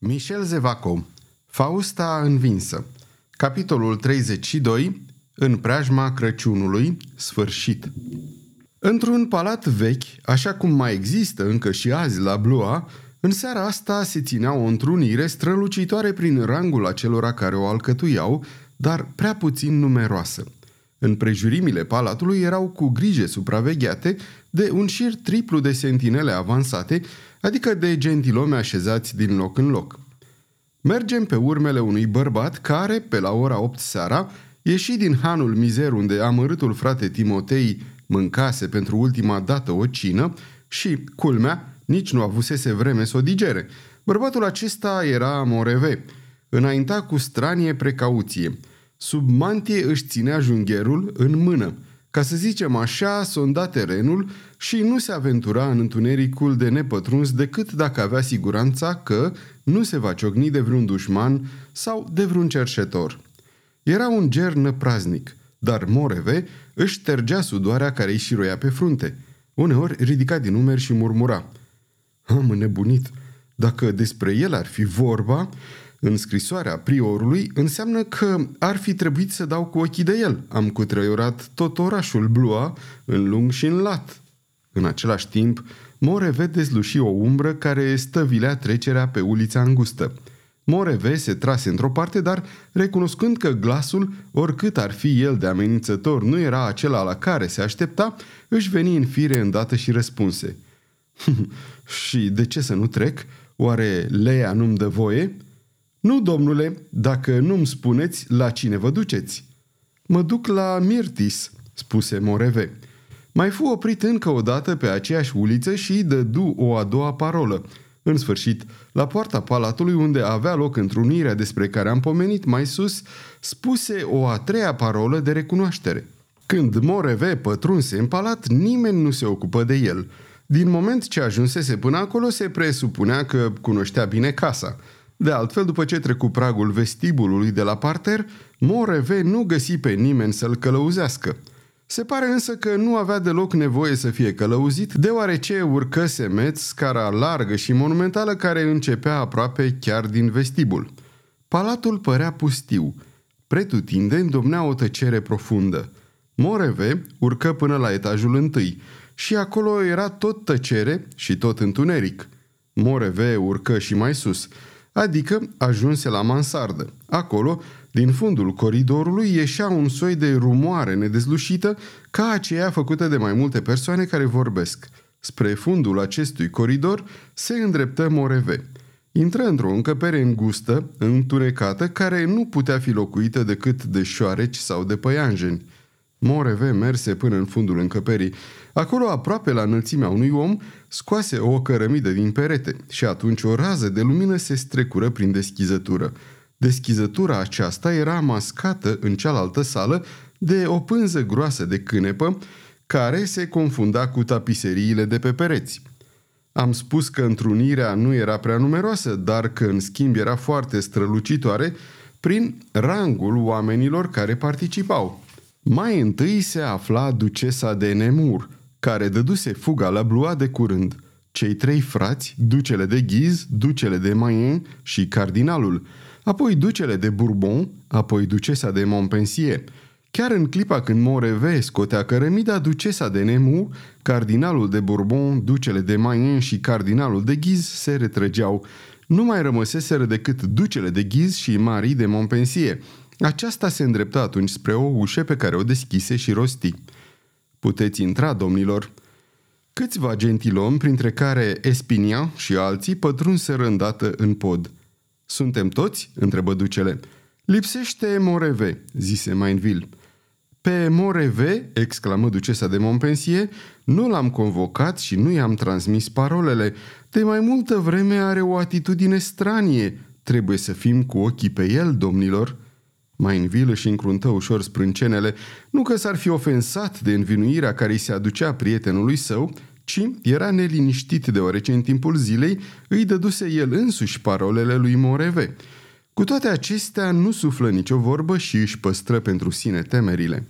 Michel Zevaco Fausta învinsă Capitolul 32 În preajma Crăciunului Sfârșit Într-un palat vechi, așa cum mai există încă și azi la Blua, în seara asta se ținea o întrunire strălucitoare prin rangul acelora care o alcătuiau, dar prea puțin numeroasă. În prejurimile palatului erau cu grijă supravegheate de un șir triplu de sentinele avansate, adică de gentilomi așezați din loc în loc. Mergem pe urmele unui bărbat care, pe la ora 8 seara, ieși din hanul mizer unde amărâtul frate Timotei mâncase pentru ultima dată o cină și, culmea, nici nu avusese vreme să o digere. Bărbatul acesta era Moreve. Înainta cu stranie precauție. Sub mantie își ținea jungherul în mână. Ca să zicem așa, sonda terenul și nu se aventura în întunericul de nepătruns decât dacă avea siguranța că nu se va ciocni de vreun dușman sau de vreun cerșetor. Era un ger năpraznic, dar Moreve își ștergea sudoarea care îi șiroia pe frunte. Uneori ridica din umeri și murmura. Am înnebunit. Dacă despre el ar fi vorba, în scrisoarea priorului înseamnă că ar fi trebuit să dau cu ochii de el. Am cutreiorat tot orașul Blua în lung și în lat. În același timp, Moreve dezluși o umbră care stăvilea trecerea pe ulița îngustă. Moreve se trase într-o parte, dar recunoscând că glasul, oricât ar fi el de amenințător, nu era acela la care se aștepta, își veni în fire îndată și răspunse. și de ce să nu trec? Oare Leia nu-mi dă voie?" Nu, domnule, dacă nu-mi spuneți la cine vă duceți." Mă duc la Mirtis," spuse Moreve. Mai fu oprit încă o dată pe aceeași uliță și dădu o a doua parolă. În sfârșit, la poarta palatului unde avea loc întrunirea despre care am pomenit mai sus, spuse o a treia parolă de recunoaștere. Când Moreve pătrunse în palat, nimeni nu se ocupă de el. Din moment ce ajunsese până acolo, se presupunea că cunoștea bine casa – de altfel, după ce trecu pragul vestibulului de la parter, Moreve nu găsi pe nimeni să-l călăuzească. Se pare însă că nu avea deloc nevoie să fie călăuzit, deoarece urcă semeț scara largă și monumentală care începea aproape chiar din vestibul. Palatul părea pustiu. Pretutindeni domnea o tăcere profundă. Moreve urcă până la etajul întâi și acolo era tot tăcere și tot întuneric. Moreve urcă și mai sus – adică ajunse la mansardă. Acolo, din fundul coridorului, ieșea un soi de rumoare nedezlușită ca aceea făcută de mai multe persoane care vorbesc. Spre fundul acestui coridor se îndreptă Moreve. Intră într-o încăpere îngustă, întunecată, care nu putea fi locuită decât de șoareci sau de păianjeni. Moreve merse până în fundul încăperii. Acolo, aproape la înălțimea unui om, scoase o cărămidă din perete și atunci o rază de lumină se strecură prin deschizătură. Deschizătura aceasta era mascată în cealaltă sală de o pânză groasă de cânepă care se confunda cu tapiseriile de pe pereți. Am spus că întrunirea nu era prea numeroasă, dar că în schimb era foarte strălucitoare prin rangul oamenilor care participau. Mai întâi se afla ducesa de Nemur, care dăduse fuga la Blua de curând. Cei trei frați, ducele de Ghiz, ducele de Mayen și cardinalul, apoi ducele de Bourbon, apoi ducesa de Montpensier. Chiar în clipa când Moreve scotea cărămida, ducesa de Nemu, cardinalul de Bourbon, ducele de Mayen și cardinalul de Ghiz se retrăgeau. Nu mai rămăseseră decât ducele de Ghiz și Marie de Montpensier. Aceasta se îndreptă atunci spre o ușă pe care o deschise și rosti. Puteți intra, domnilor. Câțiva gentilomi, printre care Espinia și alții, pătrunseră îndată în pod. Suntem toți?" întrebă ducele. Lipsește Moreve," zise Mainville. Pe Moreve, exclamă ducesa de Montpensier, nu l-am convocat și nu i-am transmis parolele. De mai multă vreme are o atitudine stranie. Trebuie să fim cu ochii pe el, domnilor." Mainville își încruntă ușor sprâncenele, nu că s-ar fi ofensat de învinuirea care îi se aducea prietenului său, ci era neliniștit deoarece în timpul zilei îi dăduse el însuși parolele lui Moreve. Cu toate acestea nu suflă nicio vorbă și își păstră pentru sine temerile.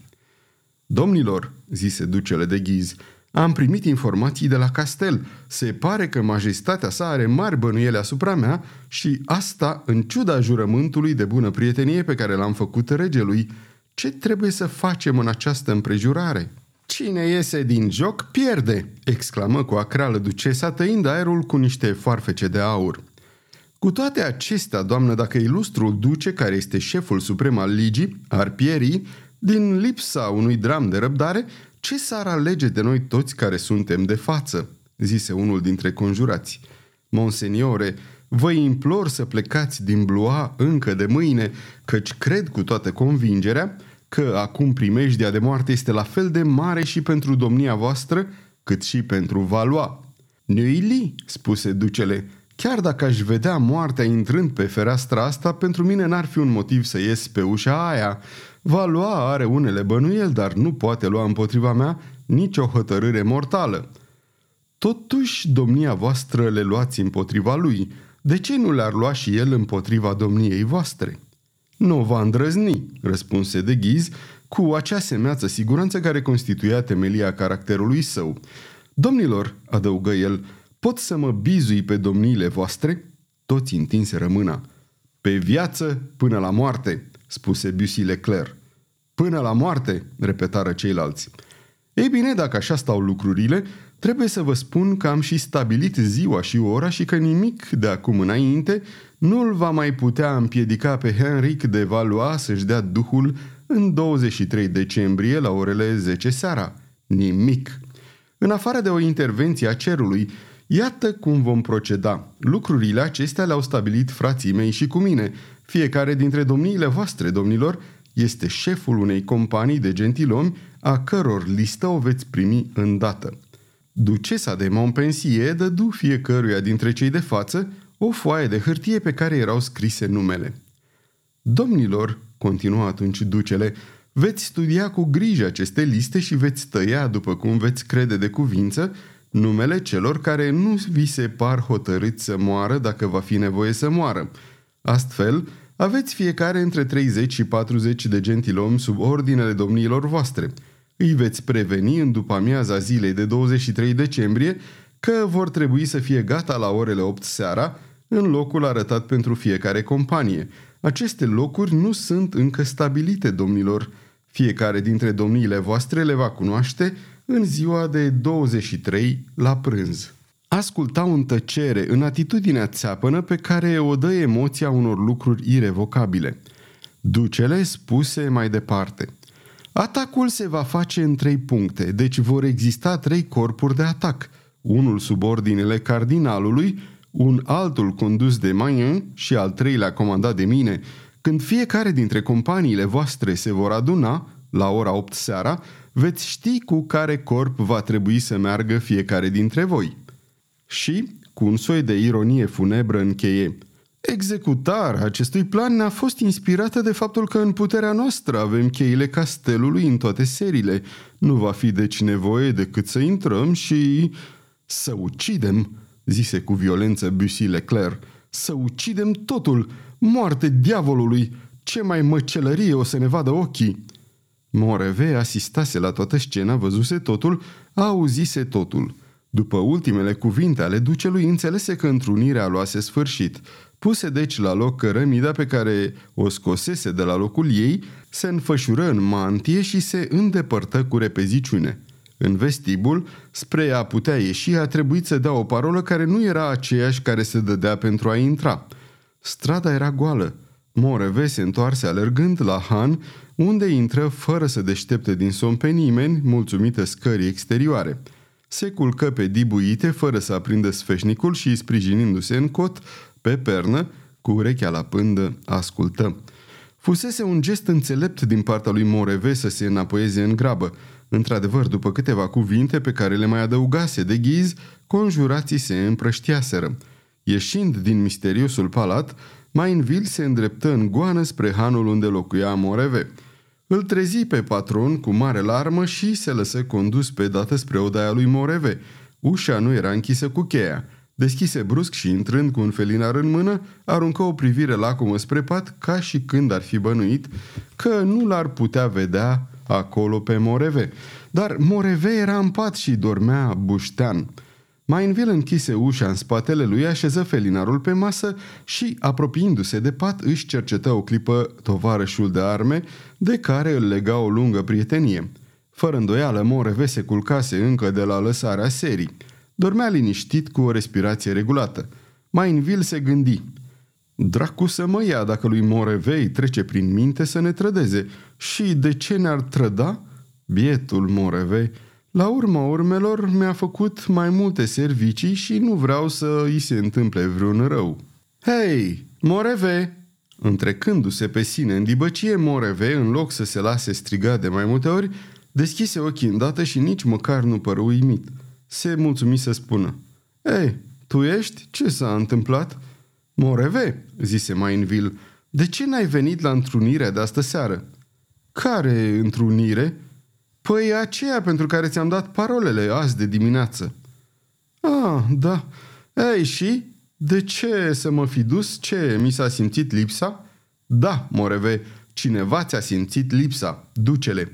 Domnilor, zise ducele de ghiz, Am primit informații de la castel. Se pare că majestatea sa are mari bănuiele asupra mea și asta în ciuda jurământului de bună prietenie pe care l-am făcut regelui. Ce trebuie să facem în această împrejurare?" Cine iese din joc, pierde!" exclamă cu acrală ducesa, tăind aerul cu niște foarfece de aur. Cu toate acestea, doamnă, dacă ilustrul duce, care este șeful suprem al ligii, ar pieri, din lipsa unui dram de răbdare, ce s-ar alege de noi toți care suntem de față?" zise unul dintre conjurați. Monseniore, vă implor să plecați din Blois încă de mâine, căci cred cu toată convingerea că acum primejdia de moarte este la fel de mare și pentru domnia voastră, cât și pentru Valois. Neuilly, spuse ducele, chiar dacă aș vedea moartea intrând pe fereastra asta, pentru mine n-ar fi un motiv să ies pe ușa aia. Valois are unele bănuieli, dar nu poate lua împotriva mea nicio hotărâre mortală. Totuși, domnia voastră le luați împotriva lui. De ce nu le-ar lua și el împotriva domniei voastre?" Nu va îndrăzni, răspunse de ghiz, cu acea semeață siguranță care constituia temelia caracterului său. Domnilor, adăugă el, pot să mă bizui pe domniile voastre? Toți întinse rămâna. Pe viață până la moarte, spuse Bussy Leclerc. Până la moarte, repetară ceilalți. Ei bine, dacă așa stau lucrurile, trebuie să vă spun că am și stabilit ziua și ora și că nimic de acum înainte nu îl va mai putea împiedica pe Henric de Valois să-și dea duhul în 23 decembrie la orele 10 seara. Nimic. În afară de o intervenție a cerului, iată cum vom proceda. Lucrurile acestea le-au stabilit frații mei și cu mine. Fiecare dintre domniile voastre, domnilor, este șeful unei companii de gentilomi a căror listă o veți primi îndată. Ducesa de Montpensier dădu fiecăruia dintre cei de față o foaie de hârtie pe care erau scrise numele. Domnilor, continuă atunci ducele, veți studia cu grijă aceste liste și veți tăia, după cum veți crede de cuvință, numele celor care nu vi se par hotărâți să moară dacă va fi nevoie să moară. Astfel, aveți fiecare între 30 și 40 de gentilomi sub ordinele domniilor voastre. Îi veți preveni în după amiaza zilei de 23 decembrie că vor trebui să fie gata la orele 8 seara în locul arătat pentru fiecare companie. Aceste locuri nu sunt încă stabilite, domnilor. Fiecare dintre domniile voastre le va cunoaște în ziua de 23 la prânz. Ascultau în tăcere, în atitudinea țeapănă pe care o dă emoția unor lucruri irevocabile. Ducele spuse mai departe. Atacul se va face în trei puncte, deci vor exista trei corpuri de atac. Unul sub ordinele cardinalului, un altul condus de Mayen și al treilea comandat de mine, când fiecare dintre companiile voastre se vor aduna, la ora 8 seara, veți ști cu care corp va trebui să meargă fiecare dintre voi. Și, cu un soi de ironie funebră încheie, Executarea acestui plan ne-a fost inspirată de faptul că în puterea noastră avem cheile castelului în toate serile. Nu va fi deci nevoie decât să intrăm și să ucidem zise cu violență Bussy Leclerc. Să ucidem totul! Moarte diavolului! Ce mai măcelărie o să ne vadă ochii! Moreve asistase la toată scena, văzuse totul, auzise totul. După ultimele cuvinte ale ducelui, înțelese că întrunirea luase sfârșit. Puse deci la loc cărămida pe care o scosese de la locul ei, se înfășură în mantie și se îndepărtă cu repeziciune. În vestibul, spre a putea ieși, a trebuit să dea o parolă care nu era aceeași care se dădea pentru a intra. Strada era goală. Moreve se întoarse alergând la Han, unde intră fără să deștepte din somn pe nimeni, mulțumită scării exterioare. Se culcă pe dibuite, fără să aprindă sfeșnicul și, sprijinindu-se în cot, pe pernă, cu urechea la pândă, ascultă. Fusese un gest înțelept din partea lui Moreve să se înapoieze în grabă. Într-adevăr, după câteva cuvinte pe care le mai adăugase de ghiz, conjurații se împrăștiaseră. Ieșind din misteriosul palat, Mainville se îndreptă în goană spre hanul unde locuia Moreve. Îl trezi pe patron cu mare larmă și se lăsă condus pe dată spre odaia lui Moreve. Ușa nu era închisă cu cheia. Deschise brusc și, intrând cu un felinar în mână, aruncă o privire lacomă spre pat, ca și când ar fi bănuit că nu l-ar putea vedea acolo pe Moreve. Dar Moreve era în pat și dormea buștean. Mainville închise ușa în spatele lui, așeză felinarul pe masă și, apropiindu-se de pat, își cercetă o clipă tovarășul de arme, de care îl lega o lungă prietenie. Fără îndoială, Moreve se culcase încă de la lăsarea serii. Dormea liniștit cu o respirație regulată. Mainville se gândi. Dracu să mă ia dacă lui Morevei trece prin minte să ne trădeze. Și de ce ne-ar trăda? Bietul Morevei. La urma urmelor mi-a făcut mai multe servicii și nu vreau să îi se întâmple vreun rău. Hei, Moreve! Întrecându-se pe sine în dibăcie, Moreve, în loc să se lase strigat de mai multe ori, deschise ochii îndată și nici măcar nu pără uimit. Se mulțumi să spună. Ei, tu ești? Ce s-a întâmplat?" Moreve, zise Mainville, de ce n-ai venit la întrunirea de astă seară? Care întrunire? Păi aceea pentru care ți-am dat parolele azi de dimineață. Ah, da. Ei, și? De ce să mă fi dus? Ce, mi s-a simțit lipsa? Da, Moreve, cineva ți-a simțit lipsa. Ducele.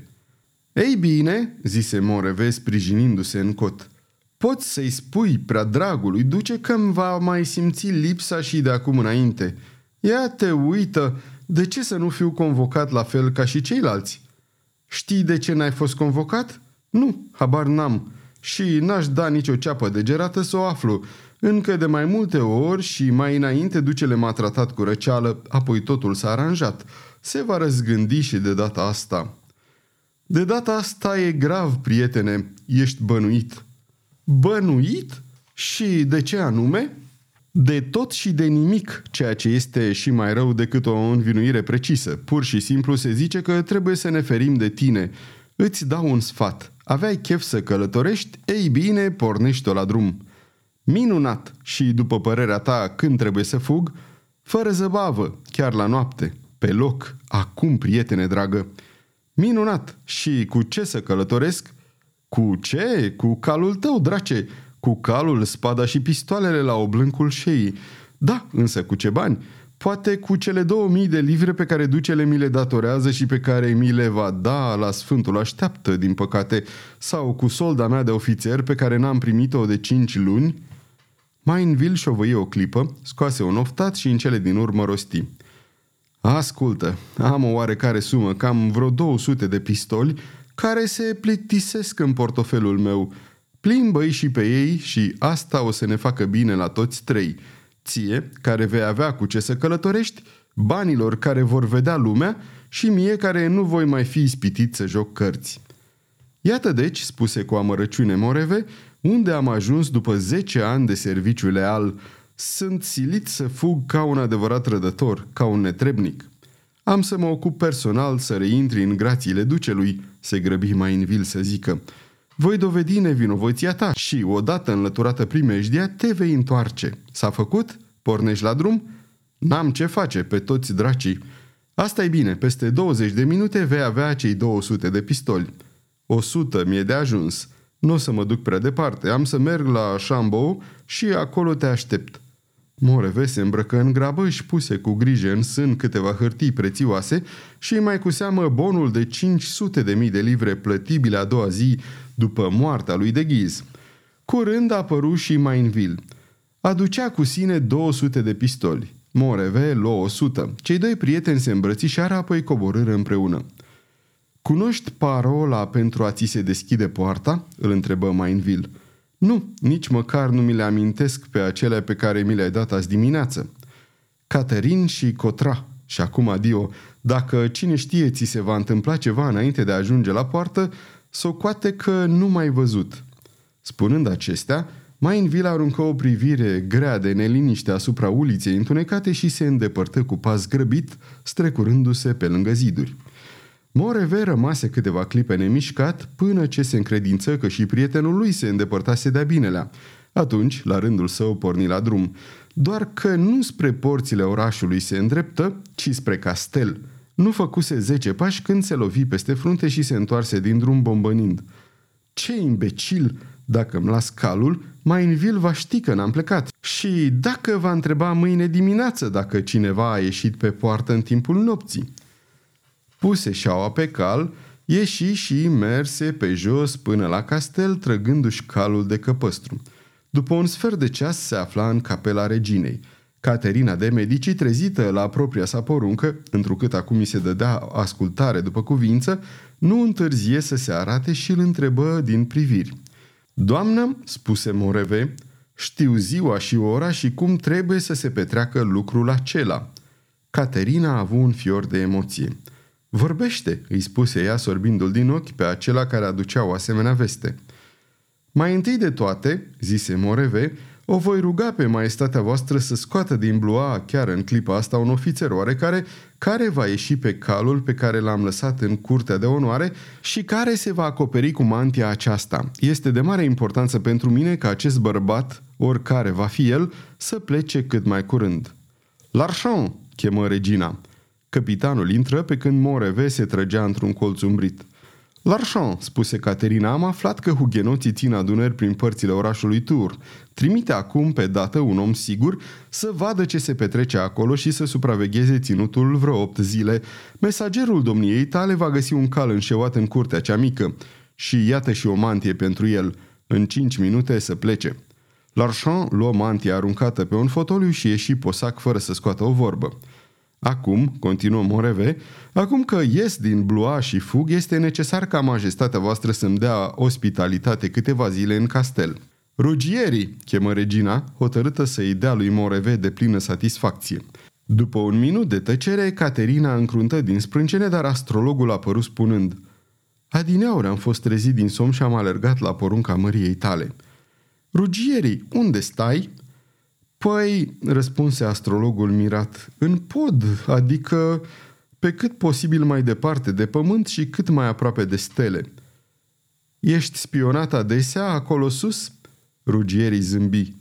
Ei bine, zise Moreve, sprijinindu-se în cot. Poți să-i spui prea dragului duce că îmi va mai simți lipsa și de acum înainte. Ia te uită, de ce să nu fiu convocat la fel ca și ceilalți? Știi de ce n-ai fost convocat? Nu, habar n-am. Și n-aș da nicio ceapă de gerată să o aflu. Încă de mai multe ori și mai înainte ducele m-a tratat cu răceală, apoi totul s-a aranjat. Se va răzgândi și de data asta. De data asta e grav, prietene, ești bănuit. Bănuit? Și de ce anume? De tot și de nimic, ceea ce este și mai rău decât o învinuire precisă. Pur și simplu se zice că trebuie să ne ferim de tine. Îți dau un sfat. Aveai chef să călătorești? Ei bine, pornești-o la drum. Minunat! Și după părerea ta, când trebuie să fug? Fără zăbavă, chiar la noapte. Pe loc, acum, prietene dragă. Minunat! Și cu ce să călătoresc? Cu ce? Cu calul tău, drace! Cu calul, spada și pistoalele la oblâncul șeii. Da, însă cu ce bani? Poate cu cele 2000 de livre pe care ducele mi le datorează și pe care mi le va da la Sfântul Așteaptă, din păcate, sau cu solda mea de ofițer pe care n-am primit-o de 5 luni? Mainville șovăie o clipă, scoase un oftat și în cele din urmă rosti. Ascultă, am o oarecare sumă, cam vreo 200 de pistoli, care se plictisesc în portofelul meu. Plimbă-i și pe ei și asta o să ne facă bine la toți trei. Ție, care vei avea cu ce să călătorești, banilor care vor vedea lumea și mie care nu voi mai fi ispitit să joc cărți. Iată deci, spuse cu amărăciune Moreve, unde am ajuns după 10 ani de serviciu leal. Sunt silit să fug ca un adevărat rădător, ca un netrebnic. Am să mă ocup personal să reintri în grațiile ducelui, se grăbi mai în vil să zică. Voi dovedi nevinovăția ta și, odată înlăturată primejdia, te vei întoarce. S-a făcut? Pornești la drum? N-am ce face pe toți dracii. asta e bine, peste 20 de minute vei avea cei 200 de pistoli. 100 mi-e de ajuns. Nu o să mă duc prea departe, am să merg la Chambou și acolo te aștept. Moreve se îmbrăcă în grabă, și puse cu grijă în sân câteva hârtii prețioase și mai cu seamă bonul de 500 de mii de livre plătibile a doua zi după moartea lui de Ghiz. Curând a apărut și Mainville. Aducea cu sine 200 de pistoli. Moreve luă 100. Cei doi prieteni se îmbrățișară, apoi coborâră împreună. Cunoști parola pentru a ți se deschide poarta?" îl întrebă Mainville. Nu, nici măcar nu mi le amintesc pe acelea pe care mi le-ai dat azi dimineață. Caterin și Cotra. Și acum, adio, dacă cine știe ți se va întâmpla ceva înainte de a ajunge la poartă, socoate că nu mai văzut. Spunând acestea, Mainville aruncă o privire grea de neliniște asupra uliței întunecate și se îndepărtă cu pas grăbit, strecurându-se pe lângă ziduri. Moreve rămase câteva clipe nemișcat până ce se încredință că și prietenul lui se îndepărtase de-a binelea. Atunci, la rândul său, porni la drum. Doar că nu spre porțile orașului se îndreptă, ci spre castel. Nu făcuse zece pași când se lovi peste frunte și se întoarse din drum bombănind. Ce imbecil! Dacă îmi las calul, mai în vil va ști că n-am plecat. Și dacă va întreba mâine dimineață dacă cineva a ieșit pe poartă în timpul nopții. Puse șaua pe cal ieși și merse pe jos până la castel, trăgându-și calul de căpăstru. După un sfert de ceas se afla în capela reginei. Caterina de Medici, trezită la propria sa poruncă, întrucât acum îi se dădea ascultare după cuvință, nu întârzie să se arate și îl întrebă din priviri. Doamnă, spuse Moreve, știu ziua și ora și cum trebuie să se petreacă lucrul acela. Caterina a avut un fior de emoție. Vorbește, îi spuse ea sorbindu-l din ochi pe acela care aducea o asemenea veste. Mai întâi de toate, zise Moreve, o voi ruga pe maestatea voastră să scoată din blua chiar în clipa asta un ofițer oarecare care va ieși pe calul pe care l-am lăsat în curtea de onoare și care se va acoperi cu mantia aceasta. Este de mare importanță pentru mine ca acest bărbat, oricare va fi el, să plece cât mai curând. Larchon, chemă regina. Capitanul intră pe când Moreve se trăgea într-un colț umbrit. Larchon, spuse Caterina, am aflat că hugenoții țin adunări prin părțile orașului Tour. Trimite acum pe dată un om sigur să vadă ce se petrece acolo și să supravegheze ținutul vreo opt zile. Mesagerul domniei tale va găsi un cal înșeuat în curtea cea mică și iată și o mantie pentru el. În cinci minute să plece. Larchon luă mantia aruncată pe un fotoliu și ieși posac fără să scoată o vorbă. Acum, continuă Moreve, acum că ies din Blua și fug, este necesar ca majestatea voastră să-mi dea ospitalitate câteva zile în castel. Rugierii, chemă regina, hotărâtă să-i dea lui Moreve de plină satisfacție. După un minut de tăcere, Caterina încruntă din sprâncene, dar astrologul a părut spunând Adineauri am fost trezit din somn și am alergat la porunca măriei tale. Rugierii, unde stai?" Păi, răspunse astrologul mirat, în pod, adică pe cât posibil mai departe de pământ și cât mai aproape de stele. Ești spionat adesea acolo sus? Rugierii zâmbi.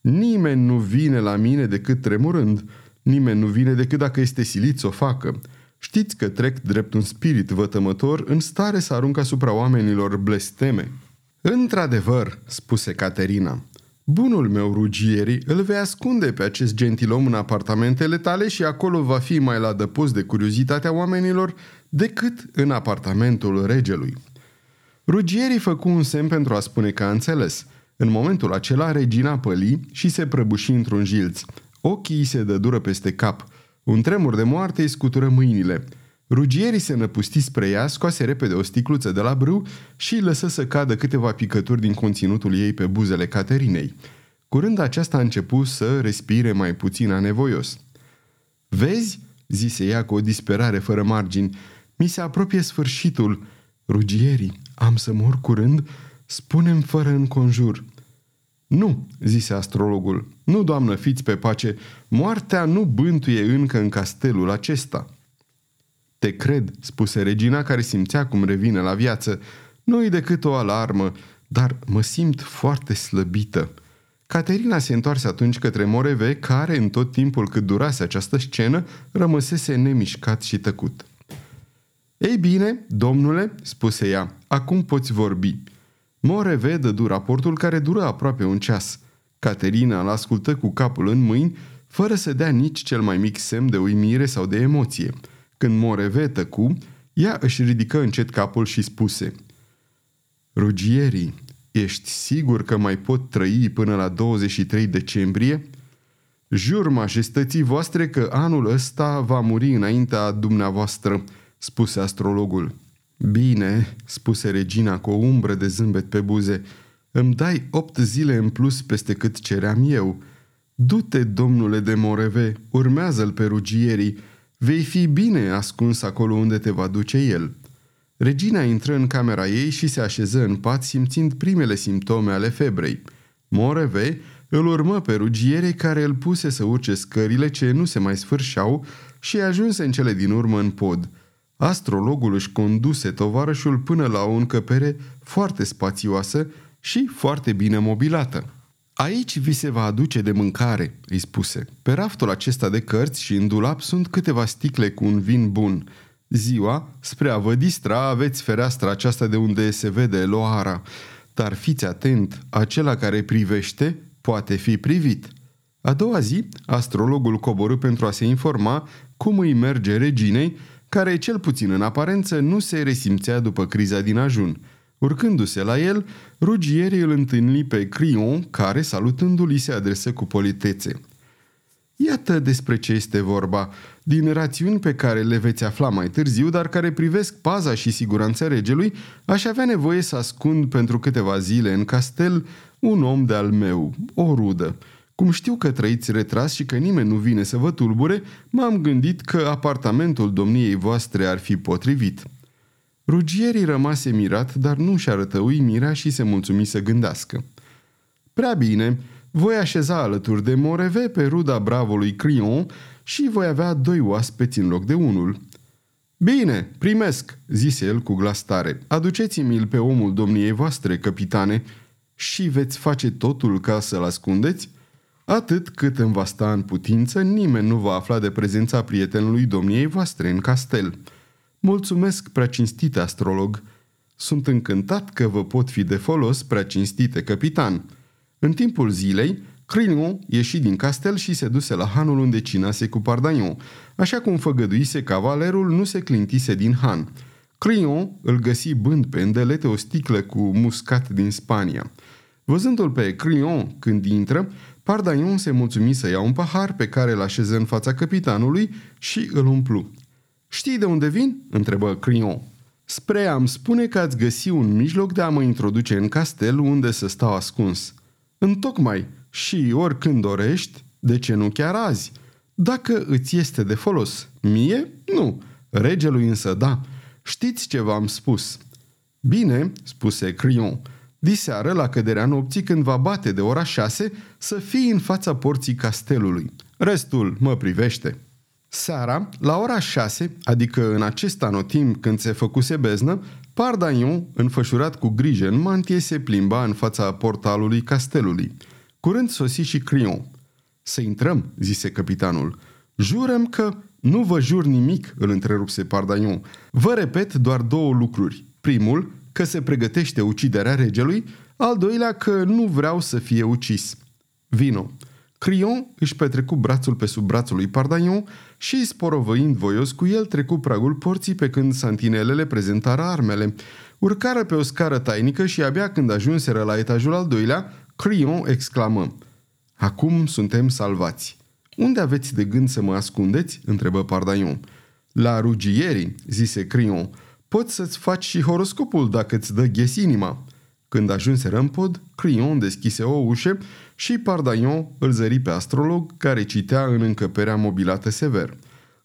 Nimeni nu vine la mine decât tremurând. Nimeni nu vine decât dacă este silit să o facă. Știți că trec drept un spirit vătămător în stare să aruncă asupra oamenilor blesteme. Într-adevăr, spuse Caterina, Bunul meu rugieri, îl vei ascunde pe acest gentilom în apartamentele tale și acolo va fi mai la dăpost de curiozitatea oamenilor decât în apartamentul regelui. Rugierii făcu un semn pentru a spune că a înțeles. În momentul acela, regina păli și se prăbuși într-un jilț. Ochii se dădură peste cap. Un tremur de moarte îi scutură mâinile. Rugierii se năpusti spre ea, scoase repede o sticluță de la brâu și lăsă să cadă câteva picături din conținutul ei pe buzele Caterinei. Curând aceasta a început să respire mai puțin anevoios. Vezi?" zise ea cu o disperare fără margini. Mi se apropie sfârșitul. Rugierii, am să mor curând? Spunem fără înconjur." Nu," zise astrologul. Nu, doamnă, fiți pe pace. Moartea nu bântuie încă în castelul acesta." Te cred, spuse regina care simțea cum revine la viață. Nu-i decât o alarmă, dar mă simt foarte slăbită. Caterina se întoarse atunci către Moreve, care, în tot timpul cât durase această scenă, rămăsese nemișcat și tăcut. Ei bine, domnule, spuse ea, acum poți vorbi. Moreve dădu raportul care dură aproape un ceas. Caterina îl ascultă cu capul în mâini, fără să dea nici cel mai mic semn de uimire sau de emoție – când Moreve tăcu, ea își ridică încet capul și spuse Rugierii, ești sigur că mai pot trăi până la 23 decembrie? Jur majestății voastre că anul ăsta va muri înaintea dumneavoastră, spuse astrologul. Bine, spuse regina cu o umbră de zâmbet pe buze, îmi dai opt zile în plus peste cât ceream eu. Du-te, domnule de Moreve, urmează-l pe rugierii, Vei fi bine ascuns acolo unde te va duce el. Regina intră în camera ei și se așeză în pat simțind primele simptome ale febrei. Moreve îl urmă pe rugiere care îl puse să urce scările ce nu se mai sfârșeau și ajunse în cele din urmă în pod. Astrologul își conduse tovarășul până la o încăpere foarte spațioasă și foarte bine mobilată. Aici vi se va aduce de mâncare, îi spuse. Pe raftul acesta de cărți și în dulap sunt câteva sticle cu un vin bun. Ziua, spre a vă distra, aveți fereastra aceasta de unde se vede Loara. Dar fiți atent, acela care privește poate fi privit. A doua zi, astrologul coborâ pentru a se informa cum îi merge reginei, care, cel puțin în aparență, nu se resimțea după criza din ajun. Urcându-se la el, rugierii îl întâlni pe Crion, care, salutându-l, se adresă cu politețe. Iată despre ce este vorba, din rațiuni pe care le veți afla mai târziu, dar care privesc paza și siguranța regelui, aș avea nevoie să ascund pentru câteva zile în castel un om de-al meu, o rudă. Cum știu că trăiți retras și că nimeni nu vine să vă tulbure, m-am gândit că apartamentul domniei voastre ar fi potrivit. Rugierii rămase mirat, dar nu și arătă uimirea și se mulțumi să gândească. Prea bine, voi așeza alături de Moreve pe ruda bravului Crion și voi avea doi oaspeți în loc de unul. Bine, primesc, zise el cu glas tare. Aduceți-mi-l pe omul domniei voastre, capitane, și veți face totul ca să-l ascundeți? Atât cât îmi va sta în putință, nimeni nu va afla de prezența prietenului domniei voastre în castel. Mulțumesc, prea cinstite astrolog. Sunt încântat că vă pot fi de folos, prea cinstite capitan. În timpul zilei, Crillon ieși din castel și se duse la hanul unde cinase cu Pardagnon. Așa cum făgăduise cavalerul, nu se clintise din han. Crillon îl găsi bând pe îndelete o sticlă cu muscat din Spania. Văzându-l pe Crillon când intră, Pardagnon se mulțumi să ia un pahar pe care îl așeză în fața capitanului și îl umplu. Știi de unde vin?" întrebă Crillon. Spre am spune că ați găsi un mijloc de a mă introduce în castel unde să stau ascuns. Întocmai și oricând dorești, de ce nu chiar azi? Dacă îți este de folos, mie, nu. Regelui însă da. Știți ce v-am spus? Bine, spuse Crion, diseară la căderea nopții când va bate de ora șase să fii în fața porții castelului. Restul mă privește. Seara, la ora șase, adică în acest anotim când se făcuse beznă, Pardaion, înfășurat cu grijă în mantie, se plimba în fața portalului castelului. Curând sosi și Crion. Să intrăm, zise capitanul. Jurăm că... Nu vă jur nimic, îl întrerupse Pardaion. Vă repet doar două lucruri. Primul, că se pregătește uciderea regelui, al doilea că nu vreau să fie ucis. Vino. Crion își petrecu brațul pe sub brațul lui Pardaion și, sporovăind voios cu el, trecu pragul porții pe când santinelele prezentară armele. Urcară pe o scară tainică și abia când ajunseră la etajul al doilea, Crion exclamă Acum suntem salvați. Unde aveți de gând să mă ascundeți?" întrebă Pardaion. La rugierii, zise Crion. Poți să-ți faci și horoscopul dacă îți dă ghes inima." Când ajunseră în pod, Crion deschise o ușă și Pardaion îl zări pe astrolog care citea în încăperea mobilată sever.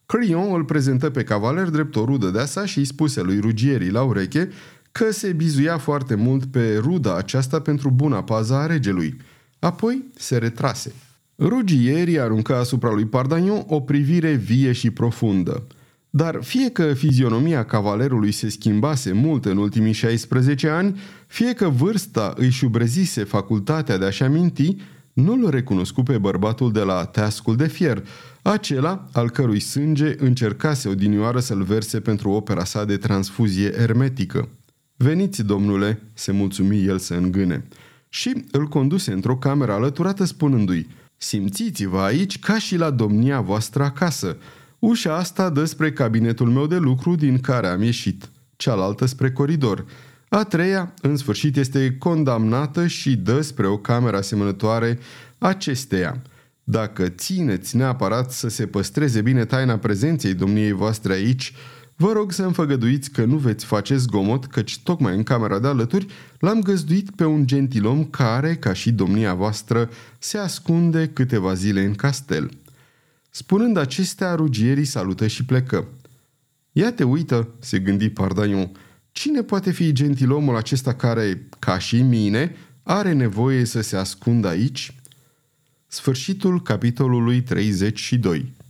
Crion îl prezentă pe cavaler drept o rudă de sa și îi spuse lui Rugierii la ureche că se bizuia foarte mult pe ruda aceasta pentru buna paza a regelui. Apoi se retrase. Rugierii aruncă asupra lui Pardagnon o privire vie și profundă. Dar fie că fizionomia cavalerului se schimbase mult în ultimii 16 ani, fie că vârsta îi șubrezise facultatea de a-și aminti, nu-l recunoscu pe bărbatul de la teascul de fier, acela al cărui sânge încercase odinioară să-l verse pentru opera sa de transfuzie ermetică. Veniți, domnule, se mulțumi el să îngâne. Și îl conduse într-o cameră alăturată spunându-i, simțiți-vă aici ca și la domnia voastră acasă. Ușa asta dă spre cabinetul meu de lucru din care am ieșit, cealaltă spre coridor. A treia, în sfârșit, este condamnată și dă spre o cameră asemănătoare acesteia. Dacă țineți neapărat să se păstreze bine taina prezenței domniei voastre aici, Vă rog să îmi că nu veți face zgomot, căci tocmai în camera de alături l-am găzduit pe un gentilom care, ca și domnia voastră, se ascunde câteva zile în castel. Spunând acestea, rugierii salută și plecă. Ia te uită, se gândi Pardaion, cine poate fi gentilomul acesta care, ca și mine, are nevoie să se ascundă aici? Sfârșitul capitolului 32